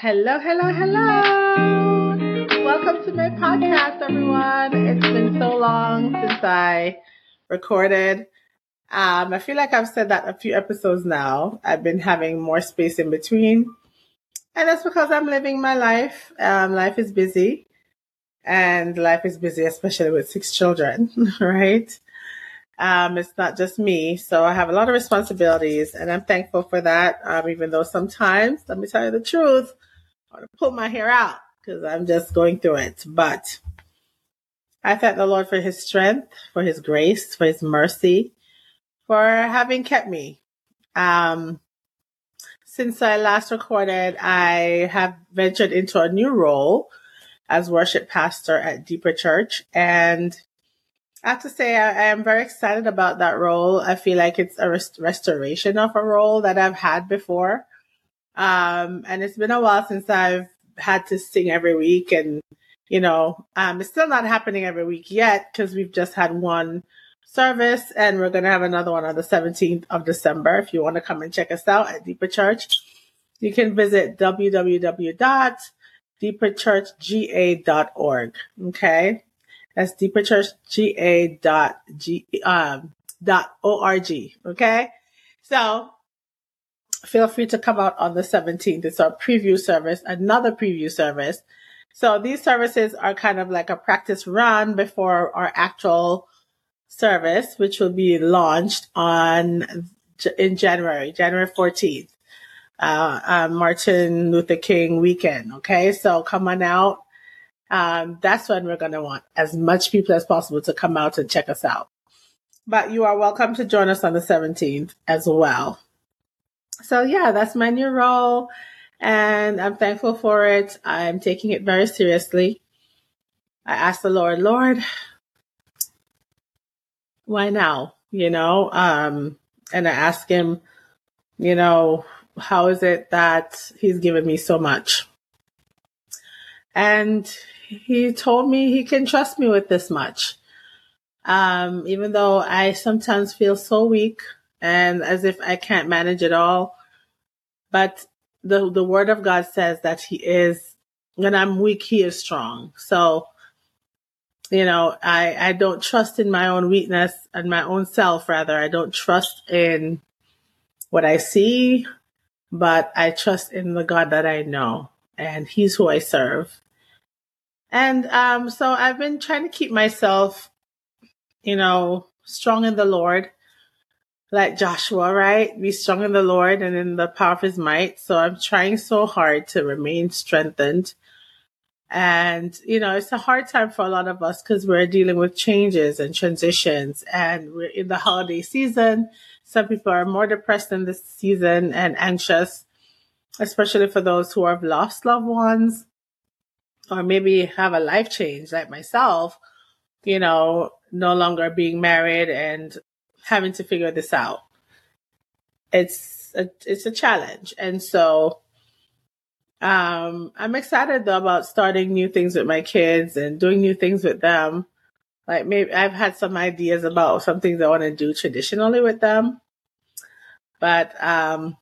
Hello, hello, hello. Welcome to my podcast, everyone. It's been so long since I recorded. Um, I feel like I've said that a few episodes now. I've been having more space in between. And that's because I'm living my life. Um, life is busy. And life is busy, especially with six children, right? Um, it's not just me. So I have a lot of responsibilities and I'm thankful for that. Um, even though sometimes, let me tell you the truth, I want to pull my hair out because I'm just going through it. But I thank the Lord for his strength, for his grace, for his mercy, for having kept me. Um, since I last recorded, I have ventured into a new role as worship pastor at Deeper Church and I have to say, I, I, am very excited about that role. I feel like it's a rest- restoration of a role that I've had before. Um, and it's been a while since I've had to sing every week. And, you know, um, it's still not happening every week yet because we've just had one service and we're going to have another one on the 17th of December. If you want to come and check us out at Deeper Church, you can visit www.deeperchurchga.org. Okay. That's deeperchurchga dot g um dot org. Okay, so feel free to come out on the 17th. It's our preview service, another preview service. So these services are kind of like a practice run before our actual service, which will be launched on in January, January 14th, uh, uh, Martin Luther King weekend. Okay, so come on out um, that's when we're going to want as much people as possible to come out and check us out. But you are welcome to join us on the 17th as well. So yeah, that's my new role and I'm thankful for it. I'm taking it very seriously. I asked the Lord, Lord, why now? You know, um, and I asked him, you know, how is it that he's given me so much? And he told me he can trust me with this much. Um, even though I sometimes feel so weak and as if I can't manage it all. But the, the word of God says that he is, when I'm weak, he is strong. So, you know, I, I don't trust in my own weakness and my own self, rather. I don't trust in what I see, but I trust in the God that I know and he's who I serve. And um, so I've been trying to keep myself, you know, strong in the Lord, like Joshua, right? Be strong in the Lord and in the power of his might. So I'm trying so hard to remain strengthened. And, you know, it's a hard time for a lot of us because we're dealing with changes and transitions and we're in the holiday season. Some people are more depressed in this season and anxious, especially for those who have lost loved ones or maybe have a life change like myself, you know, no longer being married and having to figure this out. It's a, it's a challenge. And so, um, I'm excited though about starting new things with my kids and doing new things with them. Like maybe I've had some ideas about some things I want to do traditionally with them. But, um,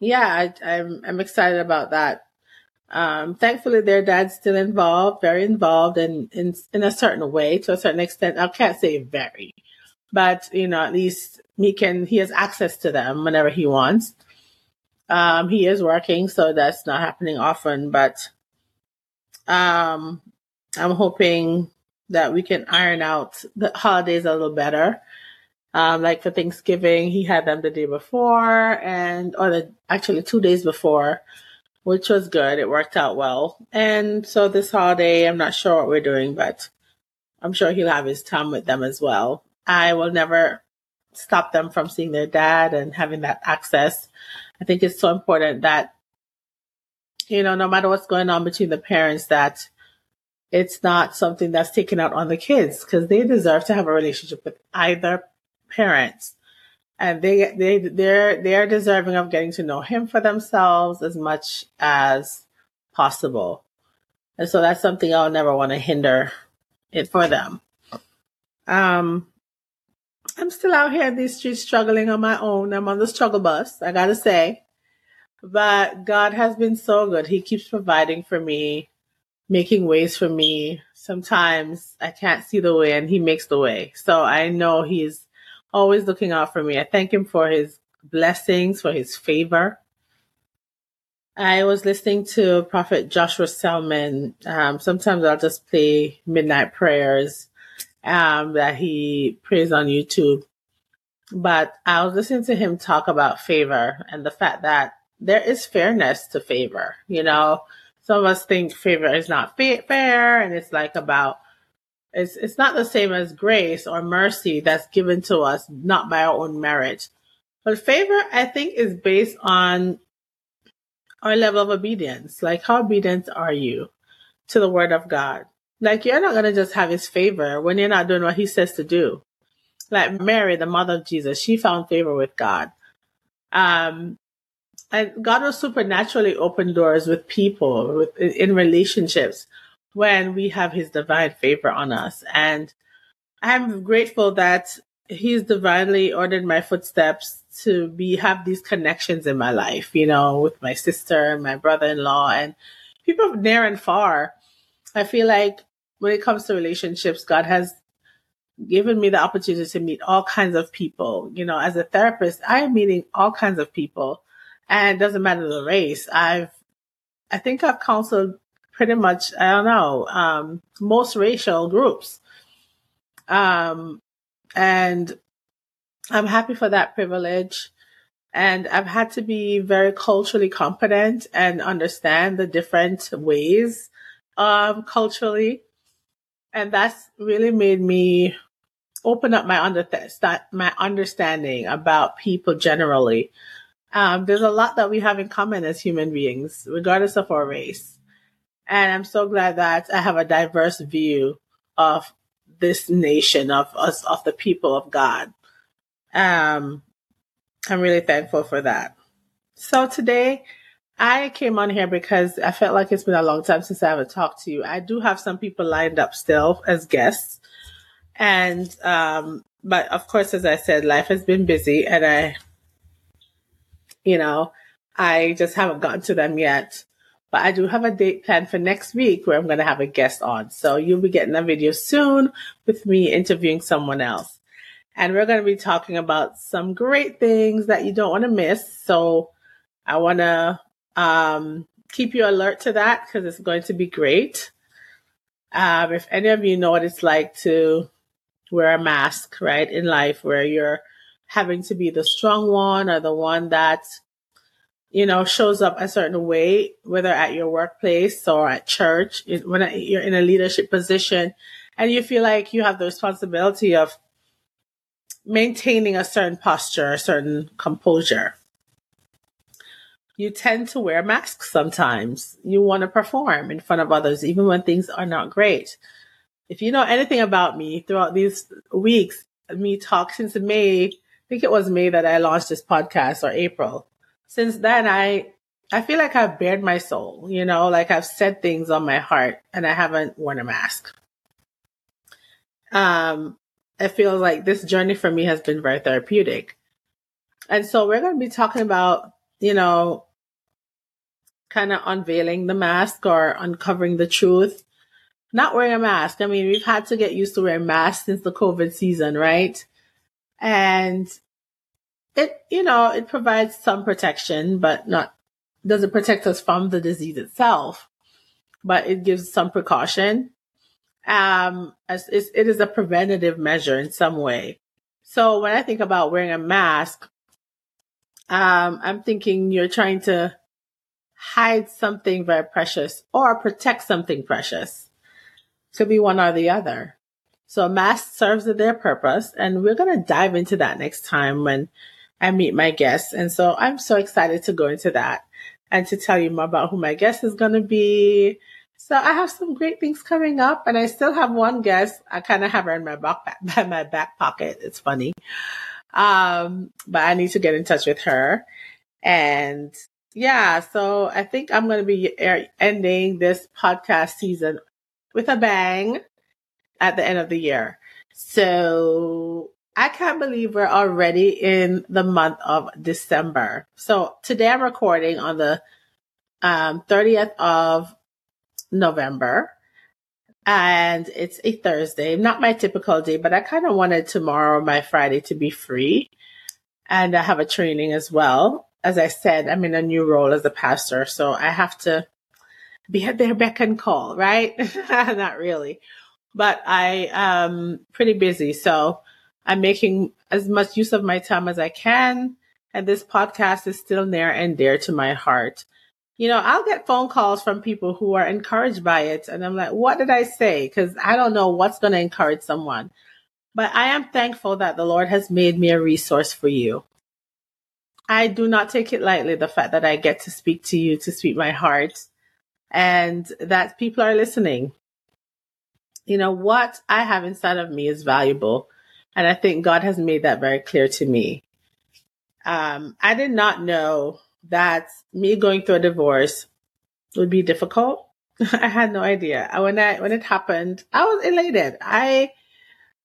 yeah, I, I'm, I'm excited about that um, thankfully, their dad's still involved, very involved, and in, in a certain way, to a certain extent. I can't say very, but you know, at least he can. He has access to them whenever he wants. Um, he is working, so that's not happening often. But um, I'm hoping that we can iron out the holidays a little better. Um, like for Thanksgiving, he had them the day before, and or the actually two days before which was good. It worked out well. And so this holiday, I'm not sure what we're doing, but I'm sure he'll have his time with them as well. I will never stop them from seeing their dad and having that access. I think it's so important that, you know, no matter what's going on between the parents, that it's not something that's taken out on the kids because they deserve to have a relationship with either parents and they they they're they're deserving of getting to know him for themselves as much as possible. And so that's something I'll never want to hinder it for them. Um I'm still out here in these streets struggling on my own. I'm on the struggle bus, I gotta say. But God has been so good. He keeps providing for me, making ways for me. Sometimes I can't see the way and he makes the way. So I know he's always looking out for me. I thank him for his blessings, for his favor. I was listening to Prophet Joshua Selman. Um, sometimes I'll just play midnight prayers um, that he prays on YouTube. But I was listening to him talk about favor and the fact that there is fairness to favor. You know, some of us think favor is not fair, and it's like about it's it's not the same as grace or mercy that's given to us not by our own merit. But favor, I think, is based on our level of obedience. Like, how obedient are you to the word of God? Like, you're not to just have his favor when you're not doing what he says to do. Like Mary, the mother of Jesus, she found favor with God. Um, and God will supernaturally open doors with people, with, in relationships, when we have His divine favor on us. And I'm grateful that He's divinely ordered my footsteps to be have these connections in my life. You know, with my sister, my brother-in-law, and people near and far. I feel like when it comes to relationships, God has given me the opportunity to meet all kinds of people. You know, as a therapist, I am meeting all kinds of people and it doesn't matter the race. I've, I think I've counseled pretty much, I don't know, um, most racial groups. Um, and I'm happy for that privilege. And I've had to be very culturally competent and understand the different ways, um, culturally. And that's really made me open up my understand my understanding about people generally um, there's a lot that we have in common as human beings, regardless of our race. And I'm so glad that I have a diverse view of this nation, of us, of the people of God. Um, I'm really thankful for that. So today I came on here because I felt like it's been a long time since I haven't talked to you. I do have some people lined up still as guests. And, um, but of course, as I said, life has been busy and I you know, I just haven't gotten to them yet. But I do have a date planned for next week where I'm going to have a guest on. So you'll be getting a video soon with me interviewing someone else. And we're going to be talking about some great things that you don't want to miss. So I want to um, keep you alert to that because it's going to be great. Um, if any of you know what it's like to wear a mask, right, in life where you're having to be the strong one or the one that, you know, shows up a certain way, whether at your workplace or at church, when you're in a leadership position and you feel like you have the responsibility of maintaining a certain posture, a certain composure. You tend to wear masks sometimes. You want to perform in front of others, even when things are not great. If you know anything about me throughout these weeks, me talk since May I think it was May that I launched this podcast or April. Since then, I, I feel like I've bared my soul, you know, like I've said things on my heart and I haven't worn a mask. Um, it feels like this journey for me has been very therapeutic. And so we're going to be talking about, you know, kind of unveiling the mask or uncovering the truth. Not wearing a mask. I mean, we've had to get used to wearing masks since the COVID season, right? and it, you know, it provides some protection, but not, doesn't protect us from the disease itself, but it gives some precaution. Um, as it is a preventative measure in some way. So when I think about wearing a mask, um, I'm thinking you're trying to hide something very precious or protect something precious. Could be one or the other. So a mask serves their purpose and we're going to dive into that next time when I meet my guests. And so I'm so excited to go into that and to tell you more about who my guest is going to be. So I have some great things coming up and I still have one guest. I kind of have her in my back, by my back pocket. It's funny. Um, but I need to get in touch with her. And yeah, so I think I'm going to be ending this podcast season with a bang at the end of the year. So I can't believe we're already in the month of December. So today I'm recording on the um, 30th of November and it's a Thursday, not my typical day, but I kind of wanted tomorrow, my Friday, to be free. And I have a training as well. As I said, I'm in a new role as a pastor, so I have to be at their beck and call, right? not really, but I am pretty busy. So I'm making as much use of my time as I can. And this podcast is still near and dear to my heart you know, I'll get phone calls from people who are encouraged by it. And I'm like, what did I say? Because I don't know what's going to encourage someone. But I am thankful that the Lord has made me a resource for you. I do not take it lightly, the fact that I get to speak to you, to speak my heart, and that people are listening. You know, what I have inside of me is valuable. And I think God has made that very clear to me. Um, I did not know that me going through a divorce would be difficult. I had no idea. When I when it happened, I was elated. I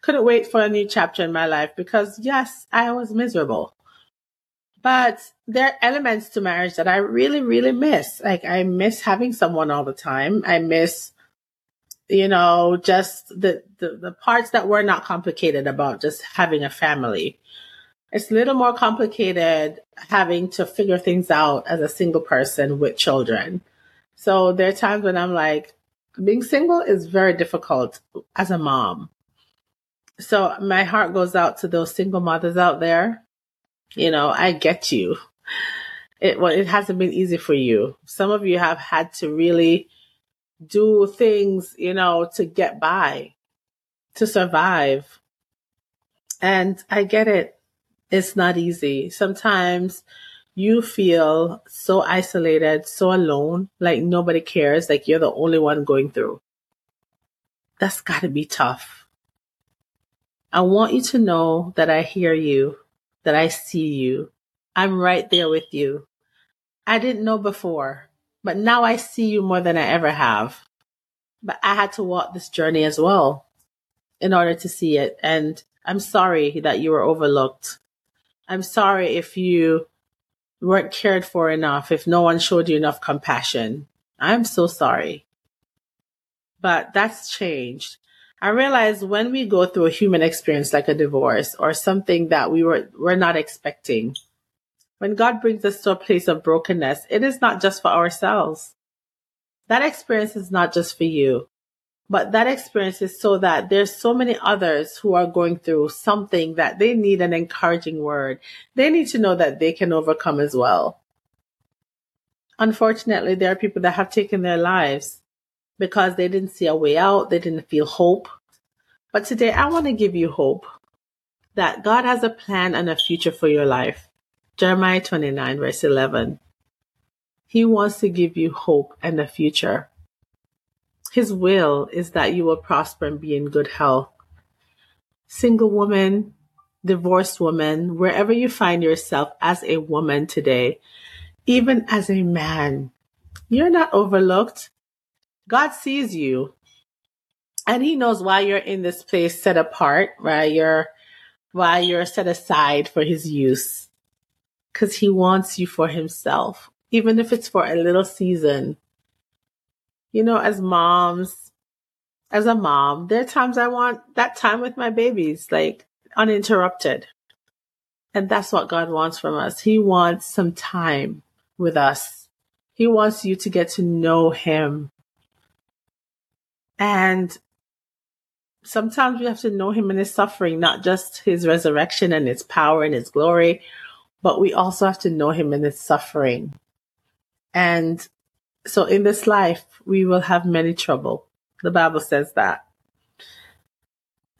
couldn't wait for a new chapter in my life because yes, I was miserable. But there are elements to marriage that I really, really miss. Like I miss having someone all the time. I miss, you know, just the, the, the parts that were not complicated about just having a family it's a little more complicated having to figure things out as a single person with children. So there are times when I'm like, being single is very difficult as a mom. So my heart goes out to those single mothers out there. You know, I get you. It well, it hasn't been easy for you. Some of you have had to really do things, you know, to get by, to survive. And I get it it's not easy. Sometimes you feel so isolated, so alone, like nobody cares, like you're the only one going through. That's gotta be tough. I want you to know that I hear you, that I see you. I'm right there with you. I didn't know before, but now I see you more than I ever have. But I had to walk this journey as well in order to see it. And I'm sorry that you were overlooked. I'm sorry if you weren't cared for enough, if no one showed you enough compassion. I'm so sorry. But that's changed. I realize when we go through a human experience like a divorce or something that we were, were not expecting, when God brings us to a place of brokenness, it is not just for ourselves. That experience is not just for you. But that experience is so that there's so many others who are going through something that they need an encouraging word. They need to know that they can overcome as well. Unfortunately, there are people that have taken their lives because they didn't see a way out. They didn't feel hope. But today I want to give you hope that God has a plan and a future for your life. Jeremiah 29 verse 11. He wants to give you hope and a future. His will is that you will prosper and be in good health. Single woman, divorced woman, wherever you find yourself as a woman today, even as a man, you're not overlooked. God sees you and he knows why you're in this place set apart, why you're, why you're set aside for his use. Cause he wants you for himself, even if it's for a little season you know, as moms, as a mom, there are times I want that time with my babies, like uninterrupted. And that's what God wants from us. He wants some time with us. He wants you to get to know Him. And sometimes we have to know Him in His suffering, not just His resurrection and His power and His glory, but we also have to know Him in His suffering. And so in this life, we will have many trouble. The Bible says that.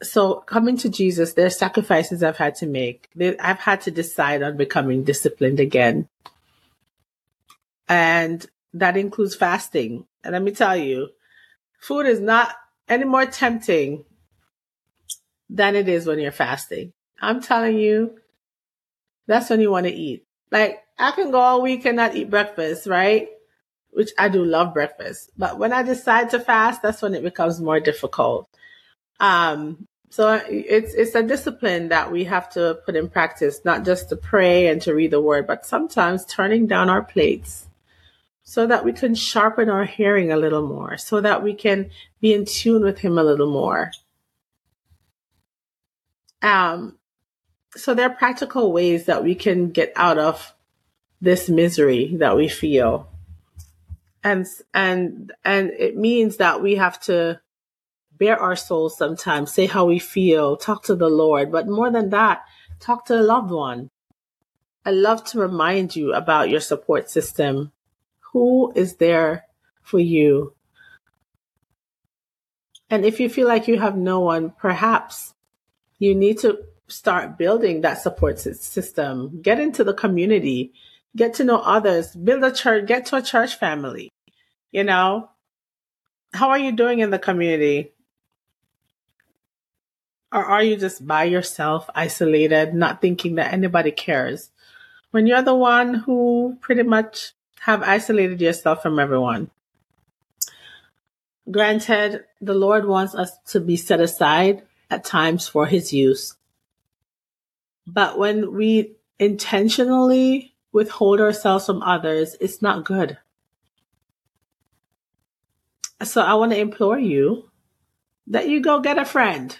So coming to Jesus, there are sacrifices I've had to make. I've had to decide on becoming disciplined again. And that includes fasting. And let me tell you, food is not any more tempting than it is when you're fasting. I'm telling you, that's when you want to eat. Like I can go all week and not eat breakfast, right? which I do love breakfast. But when I decide to fast, that's when it becomes more difficult. Um, So it's it's a discipline that we have to put in practice, not just to pray and to read the word, but sometimes turning down our plates so that we can sharpen our hearing a little more, so that we can be in tune with him a little more. Um, so there are practical ways that we can get out of this misery that we feel. And, and, and it means that we have to bear our souls sometimes, say how we feel, talk to the Lord. But more than that, talk to a loved one. I love to remind you about your support system. Who is there for you? And if you feel like you have no one, perhaps you need to start building that support system. Get into the community, get to know others, build a church, get to a church family. You know, how are you doing in the community? Or are you just by yourself, isolated, not thinking that anybody cares? When you're the one who pretty much have isolated yourself from everyone. Granted, the Lord wants us to be set aside at times for his use. But when we intentionally withhold ourselves from others, it's not good. So I want to implore you that you go get a friend,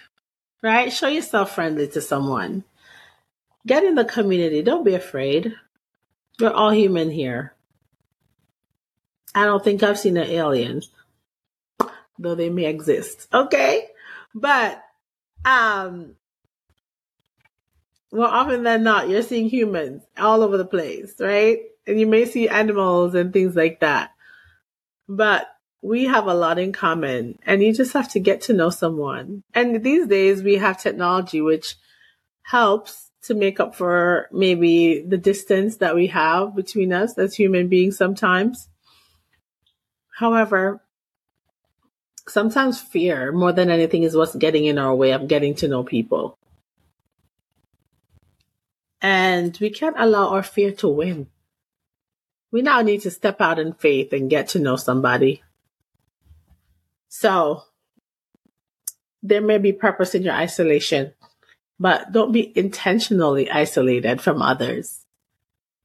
right? Show yourself friendly to someone. Get in the community. Don't be afraid. We're all human here. I don't think I've seen an alien, though they may exist. Okay. But um, more often than not, you're seeing humans all over the place, right? And you may see animals and things like that. But we have a lot in common and you just have to get to know someone. And these days we have technology which helps to make up for maybe the distance that we have between us as human beings sometimes. However, sometimes fear more than anything is what's getting in our way of getting to know people. And we can't allow our fear to win. We now need to step out in faith and get to know somebody. So there may be purpose in your isolation, but don't be intentionally isolated from others.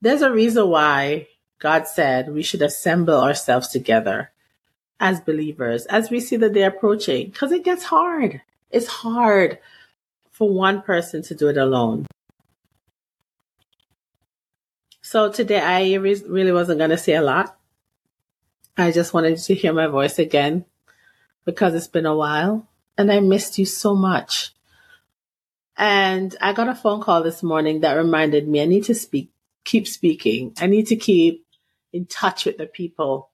There's a reason why God said we should assemble ourselves together as believers as we see the day approaching because it gets hard. It's hard for one person to do it alone. So today I re- really wasn't going to say a lot. I just wanted to hear my voice again because it's been a while and I missed you so much. And I got a phone call this morning that reminded me I need to speak, keep speaking. I need to keep in touch with the people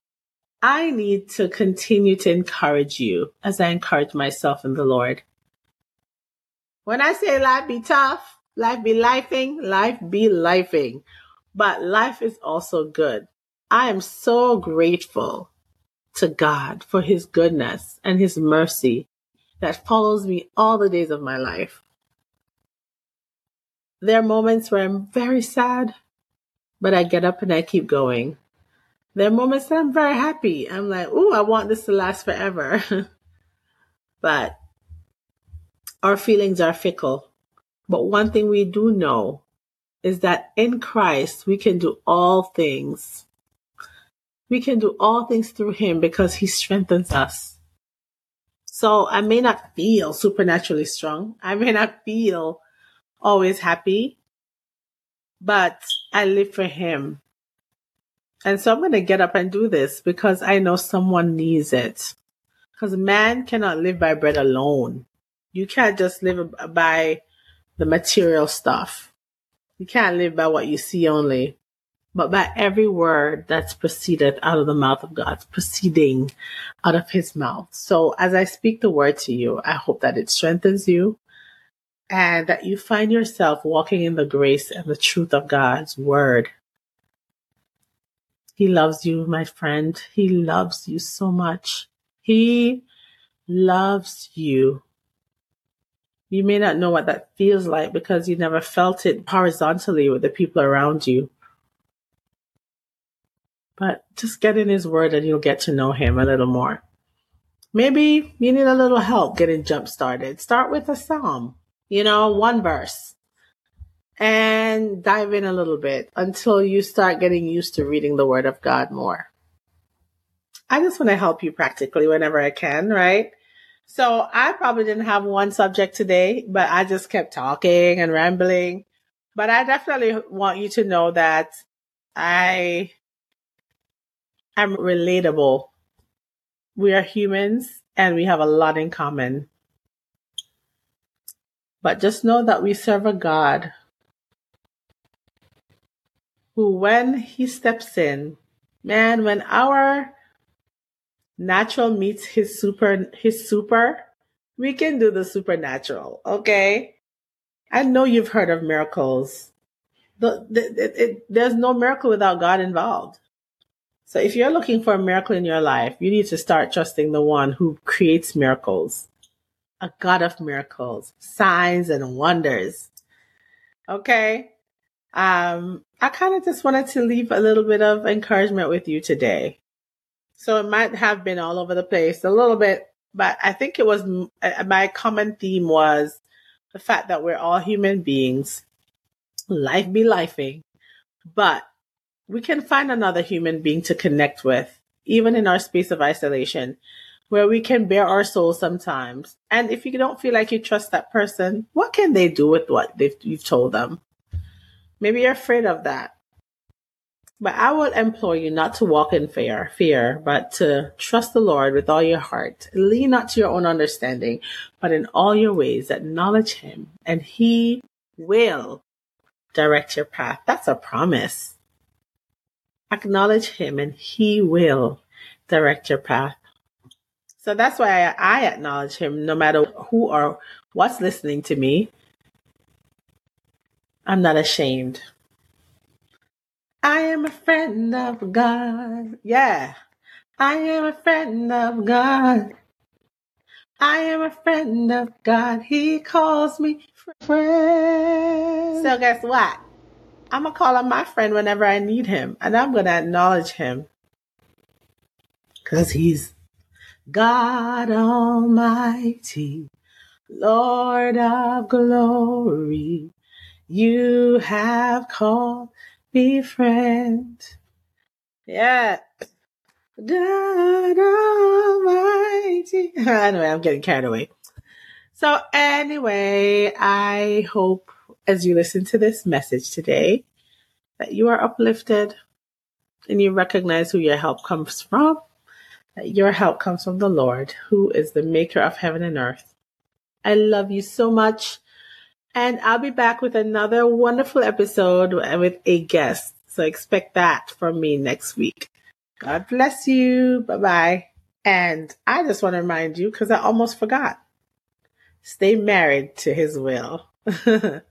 I need to continue to encourage you as I encourage myself in the Lord. When I say life be tough, life be lifing, life be lifing, but life is also good. I am so grateful to God for his goodness and his mercy that follows me all the days of my life. There are moments where I'm very sad, but I get up and I keep going. There are moments that I'm very happy. I'm like, oh, I want this to last forever. but our feelings are fickle. But one thing we do know is that in Christ, we can do all things. We can do all things through Him because He strengthens us. So I may not feel supernaturally strong. I may not feel always happy, but I live for Him. And so I'm going to get up and do this because I know someone needs it. Because man cannot live by bread alone. You can't just live by the material stuff. You can't live by what you see only, but by every word that's proceeded out of the mouth of God, proceeding out of his mouth. So as I speak the word to you, I hope that it strengthens you and that you find yourself walking in the grace and the truth of God's word he loves you, my friend. He loves you so much. He loves you. You may not know what that feels like because you never felt it horizontally with the people around you. But just get in his word and you'll get to know him a little more. Maybe you need a little help getting jump started. Start with a psalm, you know, one verse and dive in a little bit until you start getting used to reading the word of God more. I just want to help you practically whenever I can, right? So I probably didn't have one subject today, but I just kept talking and rambling. But I definitely want you to know that I am relatable. We are humans and we have a lot in common. But just know that we serve a God who, when he steps in, man, when our natural meets his super his super we can do the supernatural okay? I know you've heard of miracles. The, the it, it, there's no miracle without god involved. So if you're looking for a miracle in your life you need to start trusting the one who creates miracles. A god of miracles signs and wonders. Okay? Um i kind of just wanted to leave a little bit of encouragement with you today so it might have been all over the place a little bit, but I think it was uh, my common theme was the fact that we're all human beings. Life be lifing, but we can find another human being to connect with, even in our space of isolation, where we can bare our souls sometimes. And if you don't feel like you trust that person, what can they do with what you've told them? Maybe you're afraid of that. But I would implore you not to walk in fear, fear, but to trust the Lord with all your heart. Lean not to your own understanding, but in all your ways acknowledge him and he will direct your path. That's a promise. Acknowledge him and he will direct your path. So that's why I, I acknowledge him no matter who or what's listening to me. I'm not ashamed. I am a friend of God. Yeah. I am a friend of God. I am a friend of God. He calls me friend. So guess what? I'm to call him my friend whenever I need him. And I'm to acknowledge him. Because he's God Almighty, Lord of glory. You have called be friends. Yeah. God Almighty. anyway, I'm getting carried away. So anyway, I hope as you listen to this message today that you are uplifted and you recognize who your help comes from. That your help comes from the Lord, who is the maker of heaven and earth. I love you so much. And I'll be back with another wonderful episode with a guest. So expect that from me next week. God bless you. Bye bye. And I just want to remind you, because I almost forgot, stay married to his will.